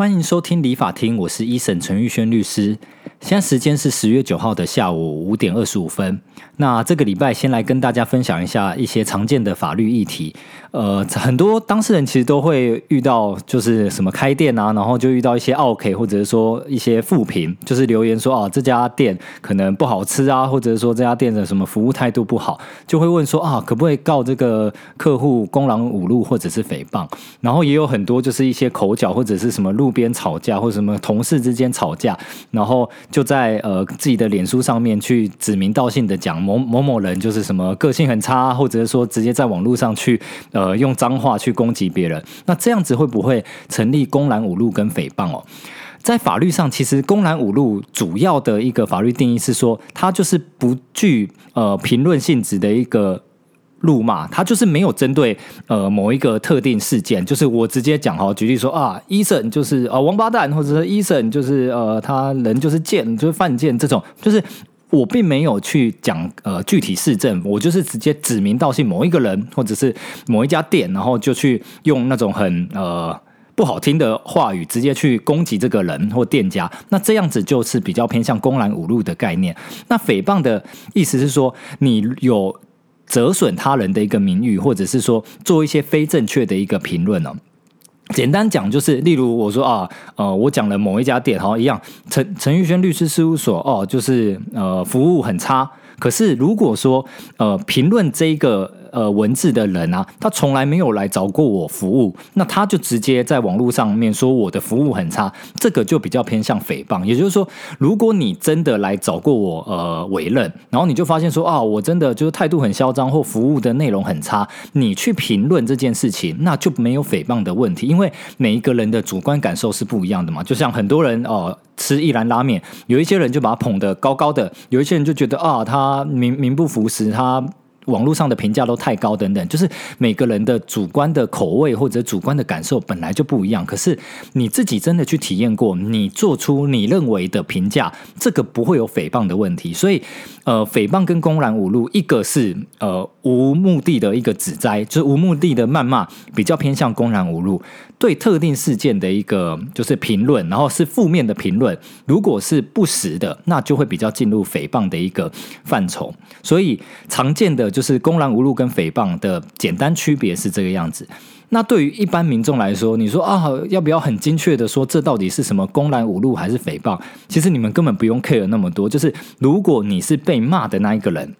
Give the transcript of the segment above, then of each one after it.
欢迎收听理法厅，我是一审陈玉轩律师。现在时间是十月九号的下午五点二十五分。那这个礼拜先来跟大家分享一下一些常见的法律议题。呃，很多当事人其实都会遇到，就是什么开店啊，然后就遇到一些 OK，或者是说一些负评，就是留言说啊这家店可能不好吃啊，或者是说这家店的什么服务态度不好，就会问说啊可不可以告这个客户公然侮辱或者是诽谤？然后也有很多就是一些口角或者是什么路边吵架或者什么同事之间吵架，然后就在呃自己的脸书上面去指名道姓的讲某某某人就是什么个性很差，或者是说直接在网络上去呃用脏话去攻击别人，那这样子会不会成立公然侮辱跟诽谤哦？在法律上，其实公然侮辱主要的一个法律定义是说，它就是不具呃评论性质的一个。辱骂他就是没有针对呃某一个特定事件，就是我直接讲哈，举例说啊，医生就是呃王八蛋，或者说医生就是呃他人就是贱，就是犯贱这种，就是我并没有去讲呃具体事证，我就是直接指名道姓某一个人或者是某一家店，然后就去用那种很呃不好听的话语直接去攻击这个人或店家，那这样子就是比较偏向公然侮辱的概念。那诽谤的意思是说你有。折损他人的一个名誉，或者是说做一些非正确的一个评论呢？简单讲就是，例如我说啊，呃，我讲了某一家店，好一样，陈陈玉轩律师事务所哦，就是呃服务很差。可是如果说呃评论这个。呃，文字的人啊，他从来没有来找过我服务，那他就直接在网络上面说我的服务很差，这个就比较偏向诽谤。也就是说，如果你真的来找过我呃委任，然后你就发现说啊，我真的就是态度很嚣张或服务的内容很差，你去评论这件事情，那就没有诽谤的问题，因为每一个人的主观感受是不一样的嘛。就像很多人哦吃一兰拉面，有一些人就把它捧得高高的，有一些人就觉得啊，他名名不符实，他。网络上的评价都太高，等等，就是每个人的主观的口味或者主观的感受本来就不一样。可是你自己真的去体验过，你做出你认为的评价，这个不会有诽谤的问题。所以，呃，诽谤跟公然侮辱，一个是呃无目的的一个指摘，就是无目的的谩骂，比较偏向公然侮辱。对特定事件的一个就是评论，然后是负面的评论，如果是不实的，那就会比较进入诽谤的一个范畴。所以常见的就是公然侮辱跟诽谤的简单区别是这个样子。那对于一般民众来说，你说啊，要不要很精确的说这到底是什么公然侮辱还是诽谤？其实你们根本不用 care 那么多。就是如果你是被骂的那一个人。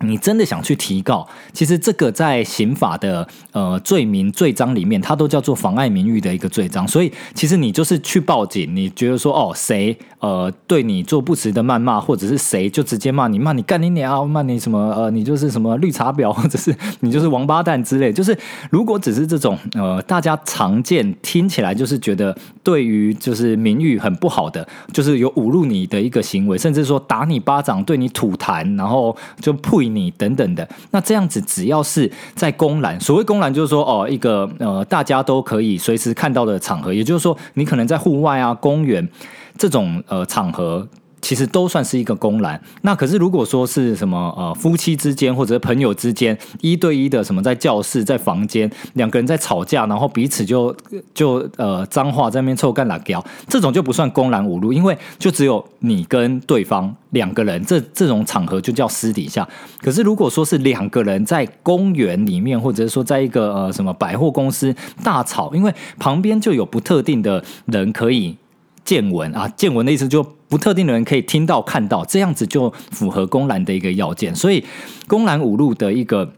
你真的想去提告？其实这个在刑法的呃罪名罪章里面，它都叫做妨碍名誉的一个罪章。所以其实你就是去报警，你觉得说哦谁呃对你做不实的谩骂，或者是谁就直接骂你骂你干你娘，骂你什么呃你就是什么绿茶婊，或者是你就是王八蛋之类。就是如果只是这种呃大家常见听起来就是觉得对于就是名誉很不好的，就是有侮辱你的一个行为，甚至说打你巴掌，对你吐痰，然后就你等等的，那这样子只要是在公然，所谓公然就是说哦，一个呃大家都可以随时看到的场合，也就是说你可能在户外啊、公园这种呃场合。其实都算是一个公然。那可是如果说是什么呃夫妻之间或者朋友之间一对一的什么在教室在房间两个人在吵架，然后彼此就就呃脏话在那边臭干辣椒，这种就不算公然侮辱，因为就只有你跟对方两个人，这这种场合就叫私底下。可是如果说是两个人在公园里面，或者是说在一个呃什么百货公司大吵，因为旁边就有不特定的人可以。见闻啊，见闻的意思就不特定的人可以听到、看到，这样子就符合公然的一个要件。所以，公然五路的一个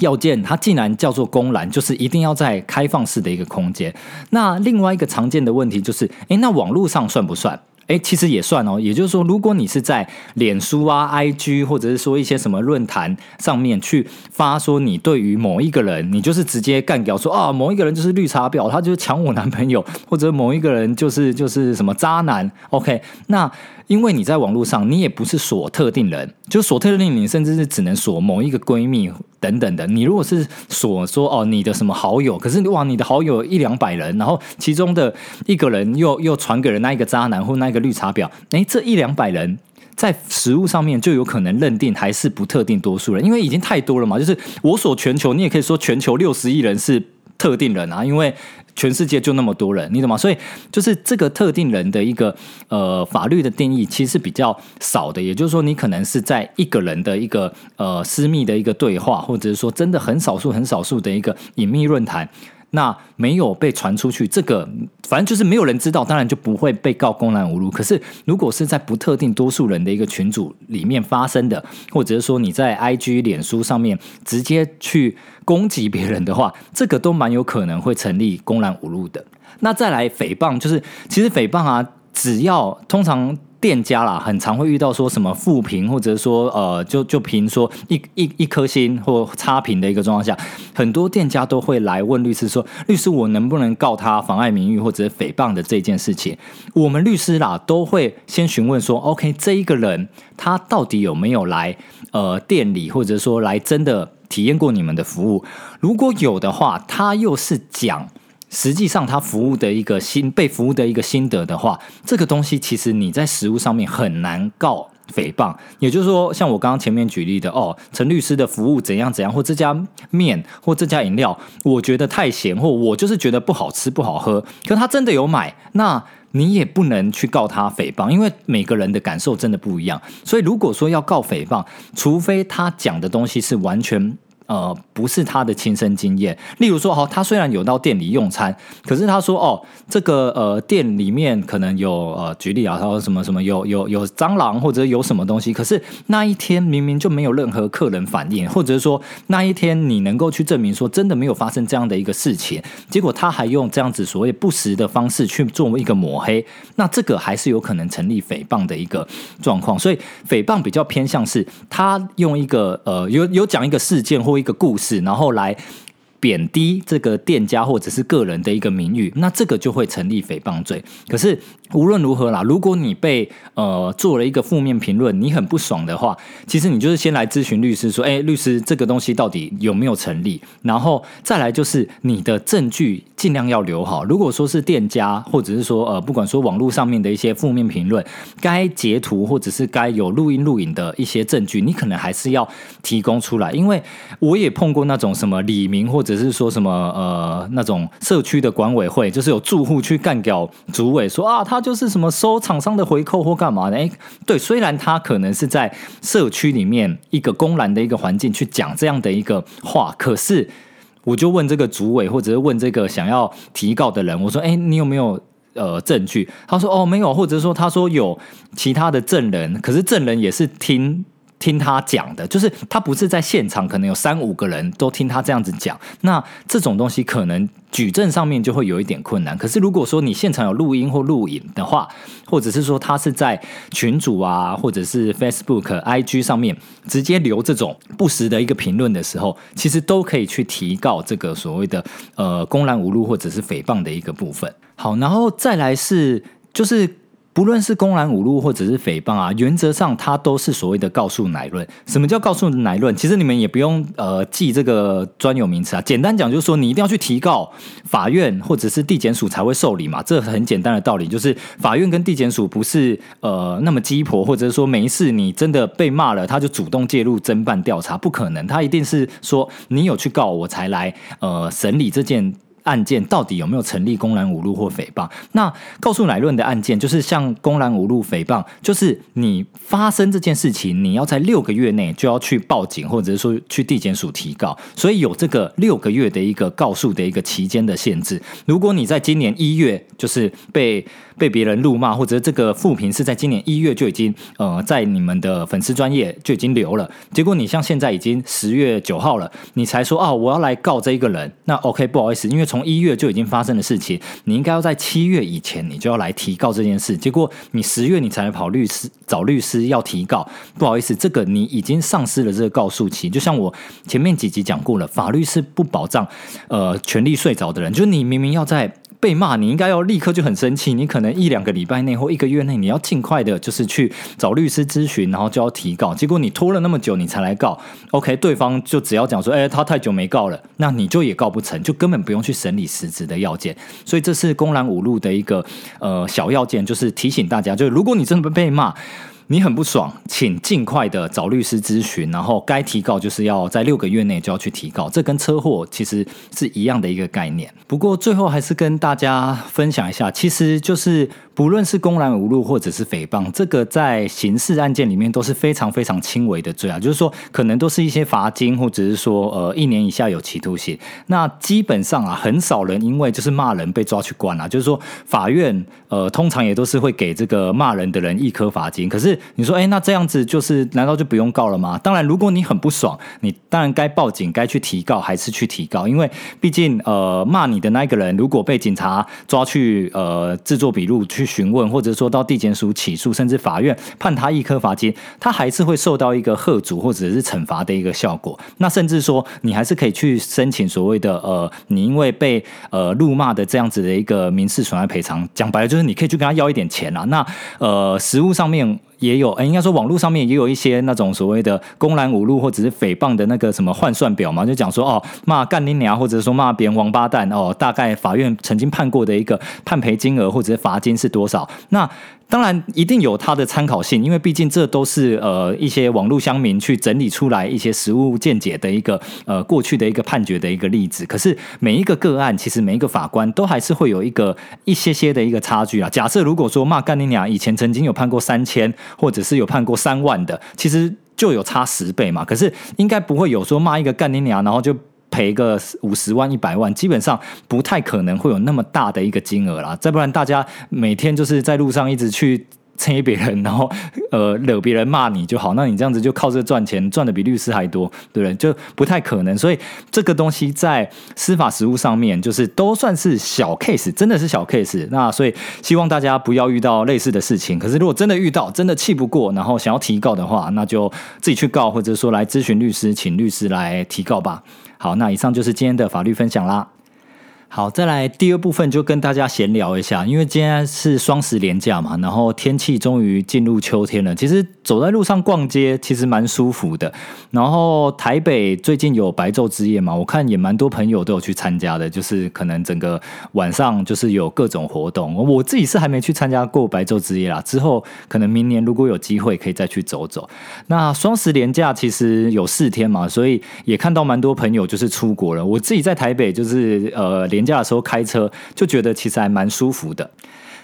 要件，它既然叫做公然，就是一定要在开放式的一个空间。那另外一个常见的问题就是，诶，那网络上算不算？哎，其实也算哦。也就是说，如果你是在脸书啊、IG 或者是说一些什么论坛上面去发说你对于某一个人，你就是直接干掉说啊，某一个人就是绿茶婊，他就是抢我男朋友，或者某一个人就是就是什么渣男。OK，那。因为你在网络上，你也不是锁特定人，就锁特定你甚至是只能锁某一个闺蜜等等的。你如果是锁说哦，你的什么好友，可是哇，你的好友一两百人，然后其中的一个人又又传给了那一个渣男或那一个绿茶婊，哎，这一两百人在实物上面就有可能认定还是不特定多数人，因为已经太多了嘛。就是我锁全球，你也可以说全球六十亿人是特定人啊，因为。全世界就那么多人，你懂吗？所以就是这个特定人的一个呃法律的定义，其实比较少的。也就是说，你可能是在一个人的一个呃私密的一个对话，或者是说真的很少数、很少数的一个隐秘论坛。那没有被传出去，这个反正就是没有人知道，当然就不会被告公然侮辱。可是如果是在不特定多数人的一个群组里面发生的，或者是说你在 IG、脸书上面直接去攻击别人的话，这个都蛮有可能会成立公然侮辱的。那再来诽谤，就是其实诽谤啊，只要通常。店家啦，很常会遇到说什么负评，或者说呃，就就评说一一一颗星或差评的一个状况下，很多店家都会来问律师说：“律师，我能不能告他妨碍名誉或者诽谤的这件事情？”我们律师啦都会先询问说：“OK，这一个人他到底有没有来呃店里，或者说来真的体验过你们的服务？如果有的话，他又是讲。”实际上，他服务的一个心被服务的一个心得的话，这个东西其实你在实物上面很难告诽谤。也就是说，像我刚刚前面举例的哦，陈律师的服务怎样怎样，或这家面或这家饮料，我觉得太咸，或我就是觉得不好吃不好喝。可他真的有买，那你也不能去告他诽谤，因为每个人的感受真的不一样。所以，如果说要告诽谤，除非他讲的东西是完全。呃，不是他的亲身经验。例如说，哈，他虽然有到店里用餐，可是他说，哦，这个呃店里面可能有呃，举例啊，他说什么什么有有有蟑螂或者有什么东西，可是那一天明明就没有任何客人反应，或者说那一天你能够去证明说真的没有发生这样的一个事情，结果他还用这样子所谓不实的方式去作为一个抹黑，那这个还是有可能成立诽谤的一个状况。所以诽谤比较偏向是他用一个呃有有讲一个事件或一个故事，然后来。贬低这个店家或者是个人的一个名誉，那这个就会成立诽谤罪。可是无论如何啦，如果你被呃做了一个负面评论，你很不爽的话，其实你就是先来咨询律师说：“哎，律师，这个东西到底有没有成立？”然后再来就是你的证据尽量要留好。如果说是店家或者是说呃，不管说网络上面的一些负面评论，该截图或者是该有录音录影的一些证据，你可能还是要提供出来。因为我也碰过那种什么李明或者是说什么呃那种社区的管委会，就是有住户去干掉主委，说啊他他就是什么收厂商的回扣或干嘛的？哎，对，虽然他可能是在社区里面一个公然的一个环境去讲这样的一个话，可是我就问这个主委，或者是问这个想要提告的人，我说，哎，你有没有呃证据？他说，哦，没有，或者说他说有其他的证人，可是证人也是听。听他讲的，就是他不是在现场，可能有三五个人都听他这样子讲。那这种东西可能举证上面就会有一点困难。可是如果说你现场有录音或录影的话，或者是说他是在群组啊，或者是 Facebook、IG 上面直接留这种不实的一个评论的时候，其实都可以去提告这个所谓的呃公然侮辱或者是诽谤的一个部分。好，然后再来是就是。不论是公然侮辱或者是诽谤啊，原则上它都是所谓的告诉乃论。什么叫告诉乃论？其实你们也不用呃记这个专有名词啊。简单讲就是说，你一定要去提告法院或者是地检署才会受理嘛。这很简单的道理，就是法院跟地检署不是呃那么鸡婆，或者是说没事你真的被骂了，他就主动介入侦办调查，不可能。他一定是说你有去告我才来呃审理这件。案件到底有没有成立公然侮辱或诽谤？那告诉乃论的案件，就是像公然侮辱、诽谤，就是你发生这件事情，你要在六个月内就要去报警，或者是说去地检署提告，所以有这个六个月的一个告诉的一个期间的限制。如果你在今年一月就是被被别人辱骂，或者这个负评是在今年一月就已经呃在你们的粉丝专业就已经留了，结果你像现在已经十月九号了，你才说啊我要来告这一个人，那 OK 不好意思，因为从从一月就已经发生的事情，你应该要在七月以前你就要来提告这件事，结果你十月你才跑律师找律师要提告，不好意思，这个你已经丧失了这个告诉期，就像我前面几集讲过了，法律是不保障呃权利睡着的人，就是你明明要在。被骂，你应该要立刻就很生气。你可能一两个礼拜内或一个月内，你要尽快的，就是去找律师咨询，然后就要提告。结果你拖了那么久，你才来告。OK，对方就只要讲说，哎，他太久没告了，那你就也告不成，就根本不用去审理实质的要件。所以这是公然侮辱的一个呃小要件，就是提醒大家，就是如果你真的被骂。你很不爽，请尽快的找律师咨询，然后该提告就是要在六个月内就要去提告，这跟车祸其实是一样的一个概念。不过最后还是跟大家分享一下，其实就是不论是公然侮辱或者是诽谤，这个在刑事案件里面都是非常非常轻微的罪啊，就是说可能都是一些罚金，或者是说呃一年以下有期徒刑。那基本上啊，很少人因为就是骂人被抓去关啊，就是说法院呃通常也都是会给这个骂人的人一颗罚金。可是你说哎，那这样子就是难道就不用告了吗？当然，如果你很不爽，你当然该报警，该去提告还是去提告，因为毕竟呃骂你的那一个人如果被警察抓去呃制作笔录去询问，或者说到地检署起诉，甚至法院判他一颗罚金，他还是会受到一个贺阻或者是惩罚的一个效果。那甚至说你还是可以去申请所谓的呃你因为被呃辱骂的这样子的一个民事损害赔偿，讲白了就是你可以去跟他要一点钱啊。那呃实物上面。也有，哎，应该说网络上面也有一些那种所谓的公然侮辱或者是诽谤的那个什么换算表嘛，就讲说哦骂干你娘，或者说骂别人王八蛋哦，大概法院曾经判过的一个判赔金额或者是罚金是多少？那当然一定有它的参考性，因为毕竟这都是呃一些网络乡民去整理出来一些实物见解的一个呃过去的一个判决的一个例子。可是每一个个案，其实每一个法官都还是会有一个一些些的一个差距啊。假设如果说骂干你娘以前曾经有判过三千。或者是有判过三万的，其实就有差十倍嘛。可是应该不会有说骂一个干你娘，然后就赔个五十万、一百万，基本上不太可能会有那么大的一个金额啦。再不然，大家每天就是在路上一直去。蹭别人，然 后呃惹别人骂你就好，那你这样子就靠这赚钱，赚的比律师还多，对不对？就不太可能。所以这个东西在司法实务上面，就是都算是小 case，真的是小 case。那所以希望大家不要遇到类似的事情。可是如果真的遇到，真的气不过，然后想要提告的话，那就自己去告，或者说来咨询律师，请律师来提告吧。好，那以上就是今天的法律分享啦。好，再来第二部分就跟大家闲聊一下，因为今天是双十连假嘛，然后天气终于进入秋天了。其实走在路上逛街其实蛮舒服的。然后台北最近有白昼之夜嘛，我看也蛮多朋友都有去参加的，就是可能整个晚上就是有各种活动。我自己是还没去参加过白昼之夜啦，之后可能明年如果有机会可以再去走走。那双十连假其实有四天嘛，所以也看到蛮多朋友就是出国了。我自己在台北就是呃。年假的时候开车就觉得其实还蛮舒服的，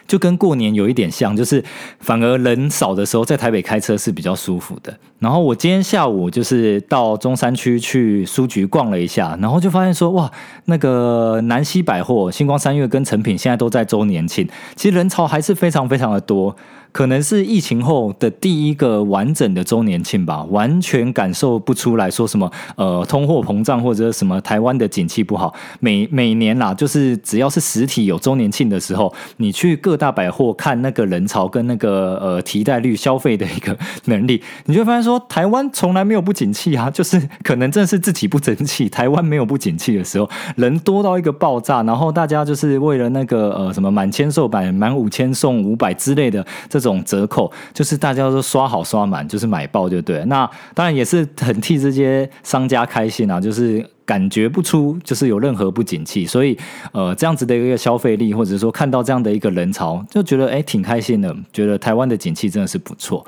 就跟过年有一点像，就是反而人少的时候在台北开车是比较舒服的。然后我今天下午就是到中山区去书局逛了一下，然后就发现说哇，那个南西百货、星光三月跟成品现在都在周年庆，其实人潮还是非常非常的多。可能是疫情后的第一个完整的周年庆吧，完全感受不出来说什么呃通货膨胀或者什么台湾的景气不好。每每年啦，就是只要是实体有周年庆的时候，你去各大百货看那个人潮跟那个呃提贷率消费的一个能力，你就发现说台湾从来没有不景气啊，就是可能正是自己不争气，台湾没有不景气的时候，人多到一个爆炸，然后大家就是为了那个呃什么满千售百满五千送五百之类的这。种折扣就是大家都刷好刷满，就是买爆就对。那当然也是很替这些商家开心啊，就是感觉不出就是有任何不景气，所以呃这样子的一个消费力，或者说看到这样的一个人潮，就觉得哎挺开心的，觉得台湾的景气真的是不错。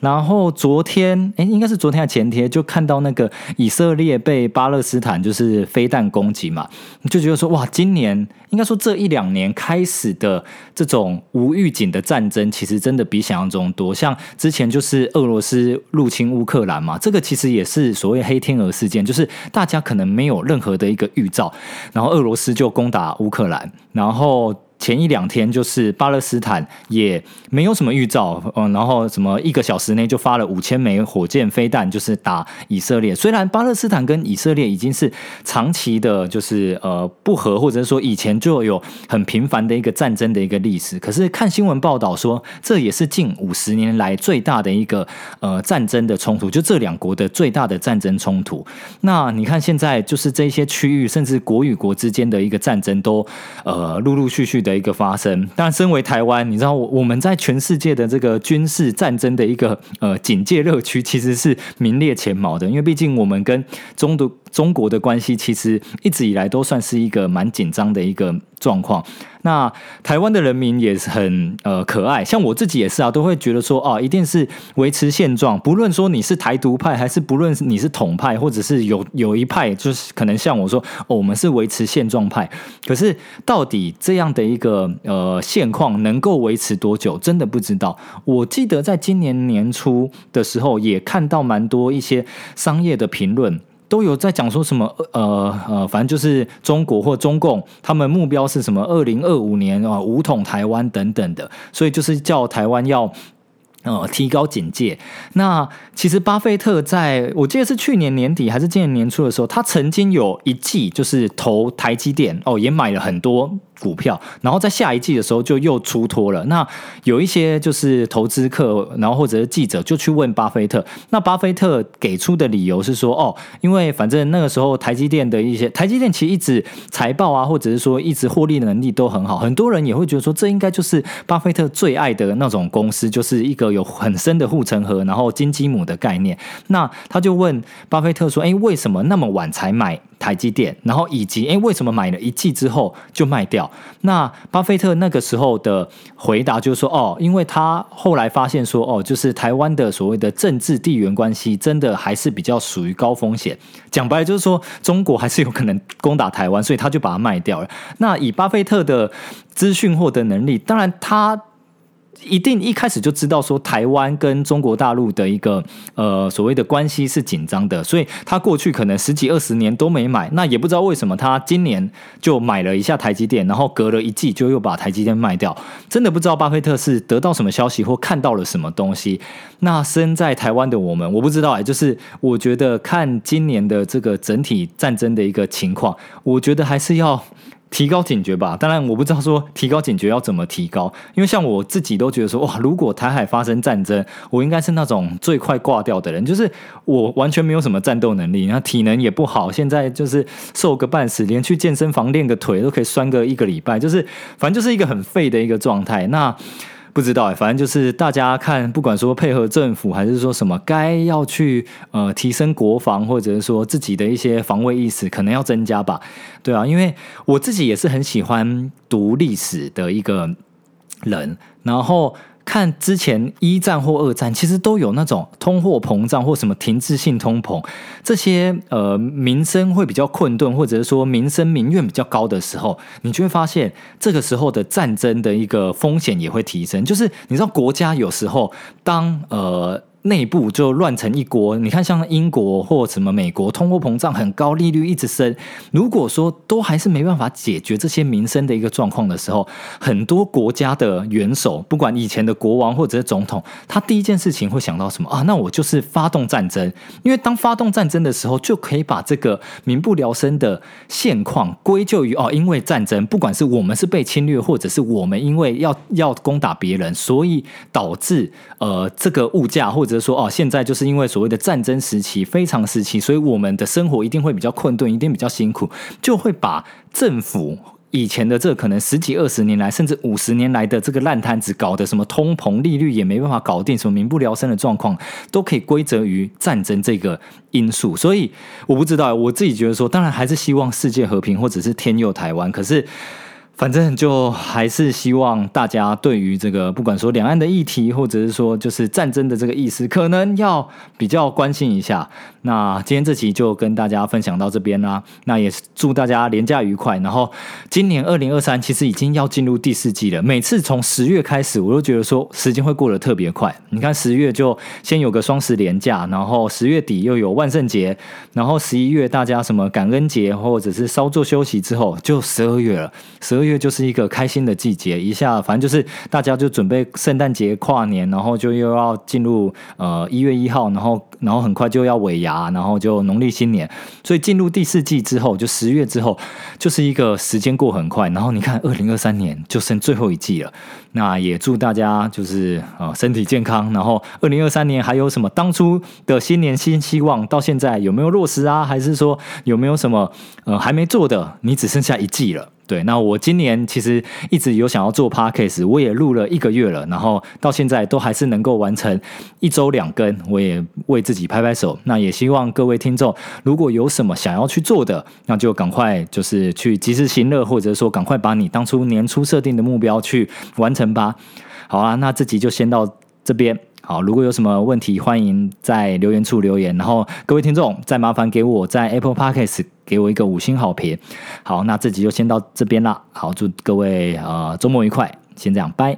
然后昨天，哎，应该是昨天还前天，就看到那个以色列被巴勒斯坦就是飞弹攻击嘛，就觉得说，哇，今年应该说这一两年开始的这种无预警的战争，其实真的比想象中多。像之前就是俄罗斯入侵乌克兰嘛，这个其实也是所谓黑天鹅事件，就是大家可能没有任何的一个预兆，然后俄罗斯就攻打乌克兰，然后。前一两天就是巴勒斯坦也没有什么预兆，嗯，然后什么一个小时内就发了五千枚火箭飞弹，就是打以色列。虽然巴勒斯坦跟以色列已经是长期的，就是呃不和，或者是说以前就有很频繁的一个战争的一个历史，可是看新闻报道说，这也是近五十年来最大的一个呃战争的冲突，就这两国的最大的战争冲突。那你看现在就是这些区域，甚至国与国之间的一个战争都呃陆陆续续。的一个发生，但身为台湾，你知道我我们在全世界的这个军事战争的一个呃警戒热区，其实是名列前茅的，因为毕竟我们跟中独。中国的关系其实一直以来都算是一个蛮紧张的一个状况。那台湾的人民也是很呃可爱，像我自己也是啊，都会觉得说啊，一定是维持现状，不论说你是台独派，还是不论你是统派，或者是有有一派，就是可能像我说，哦，我们是维持现状派。可是到底这样的一个呃现况能够维持多久，真的不知道。我记得在今年年初的时候，也看到蛮多一些商业的评论。都有在讲说什么呃呃，反正就是中国或中共，他们目标是什么？二零二五年啊，武统台湾等等的，所以就是叫台湾要呃提高警戒。那其实巴菲特在我记得是去年年底还是今年年初的时候，他曾经有一季就是投台积电哦，也买了很多。股票，然后在下一季的时候就又出脱了。那有一些就是投资客，然后或者是记者就去问巴菲特。那巴菲特给出的理由是说，哦，因为反正那个时候台积电的一些台积电其实一直财报啊，或者是说一直获利能力都很好。很多人也会觉得说，这应该就是巴菲特最爱的那种公司，就是一个有很深的护城河，然后金鸡母的概念。那他就问巴菲特说，哎，为什么那么晚才买？台积电，然后以及哎，为什么买了一季之后就卖掉？那巴菲特那个时候的回答就是说，哦，因为他后来发现说，哦，就是台湾的所谓的政治地缘关系，真的还是比较属于高风险。讲白了就是说，中国还是有可能攻打台湾，所以他就把它卖掉了。那以巴菲特的资讯获得能力，当然他。一定一开始就知道说台湾跟中国大陆的一个呃所谓的关系是紧张的，所以他过去可能十几二十年都没买，那也不知道为什么他今年就买了一下台积电，然后隔了一季就又把台积电卖掉，真的不知道巴菲特是得到什么消息或看到了什么东西。那身在台湾的我们，我不知道哎，就是我觉得看今年的这个整体战争的一个情况，我觉得还是要。提高警觉吧，当然我不知道说提高警觉要怎么提高，因为像我自己都觉得说哇，如果台海发生战争，我应该是那种最快挂掉的人，就是我完全没有什么战斗能力，然后体能也不好，现在就是瘦个半死，连去健身房练个腿都可以酸个一个礼拜，就是反正就是一个很废的一个状态。那。不知道哎，反正就是大家看，不管说配合政府，还是说什么该要去呃提升国防，或者是说自己的一些防卫意识，可能要增加吧。对啊，因为我自己也是很喜欢读历史的一个人，然后。看之前一战或二战，其实都有那种通货膨胀或什么停滞性通膨，这些呃民生会比较困顿，或者是说民生民怨比较高的时候，你就会发现这个时候的战争的一个风险也会提升。就是你知道国家有时候当呃。内部就乱成一锅。你看，像英国或什么美国，通货膨胀很高，利率一直升。如果说都还是没办法解决这些民生的一个状况的时候，很多国家的元首，不管以前的国王或者是总统，他第一件事情会想到什么啊？那我就是发动战争。因为当发动战争的时候，就可以把这个民不聊生的现况归咎于哦，因为战争，不管是我们是被侵略，或者是我们因为要要攻打别人，所以导致呃这个物价或者说哦，现在就是因为所谓的战争时期、非常时期，所以我们的生活一定会比较困顿，一定比较辛苦，就会把政府以前的这可能十几二十年来，甚至五十年来的这个烂摊子，搞得什么通膨、利率也没办法搞定，什么民不聊生的状况，都可以归责于战争这个因素。所以我不知道，我自己觉得说，当然还是希望世界和平，或者是天佑台湾，可是。反正就还是希望大家对于这个不管说两岸的议题，或者是说就是战争的这个意思，可能要比较关心一下。那今天这期就跟大家分享到这边啦。那也祝大家廉价愉快。然后今年二零二三其实已经要进入第四季了。每次从十月开始，我都觉得说时间会过得特别快。你看十月就先有个双十廉价，然后十月底又有万圣节，然后十一月大家什么感恩节或者是稍作休息之后，就十二月了。十二月就是一个开心的季节，一下反正就是大家就准备圣诞节跨年，然后就又要进入呃一月一号，然后然后很快就要尾牙，然后就农历新年，所以进入第四季之后，就十月之后，就是一个时间过很快。然后你看，二零二三年就剩最后一季了。那也祝大家就是呃身体健康。然后二零二三年还有什么当初的新年新希望，到现在有没有落实啊？还是说有没有什么呃还没做的？你只剩下一季了。对，那我今年其实一直有想要做 podcast，我也录了一个月了，然后到现在都还是能够完成一周两更，我也为自己拍拍手。那也希望各位听众，如果有什么想要去做的，那就赶快就是去及时行乐，或者说赶快把你当初年初设定的目标去完成吧。好啊，那这集就先到这边。好，如果有什么问题，欢迎在留言处留言。然后各位听众，再麻烦给我在 Apple Podcast 给我一个五星好评。好，那这集就先到这边啦。好，祝各位呃周末愉快，先这样，拜。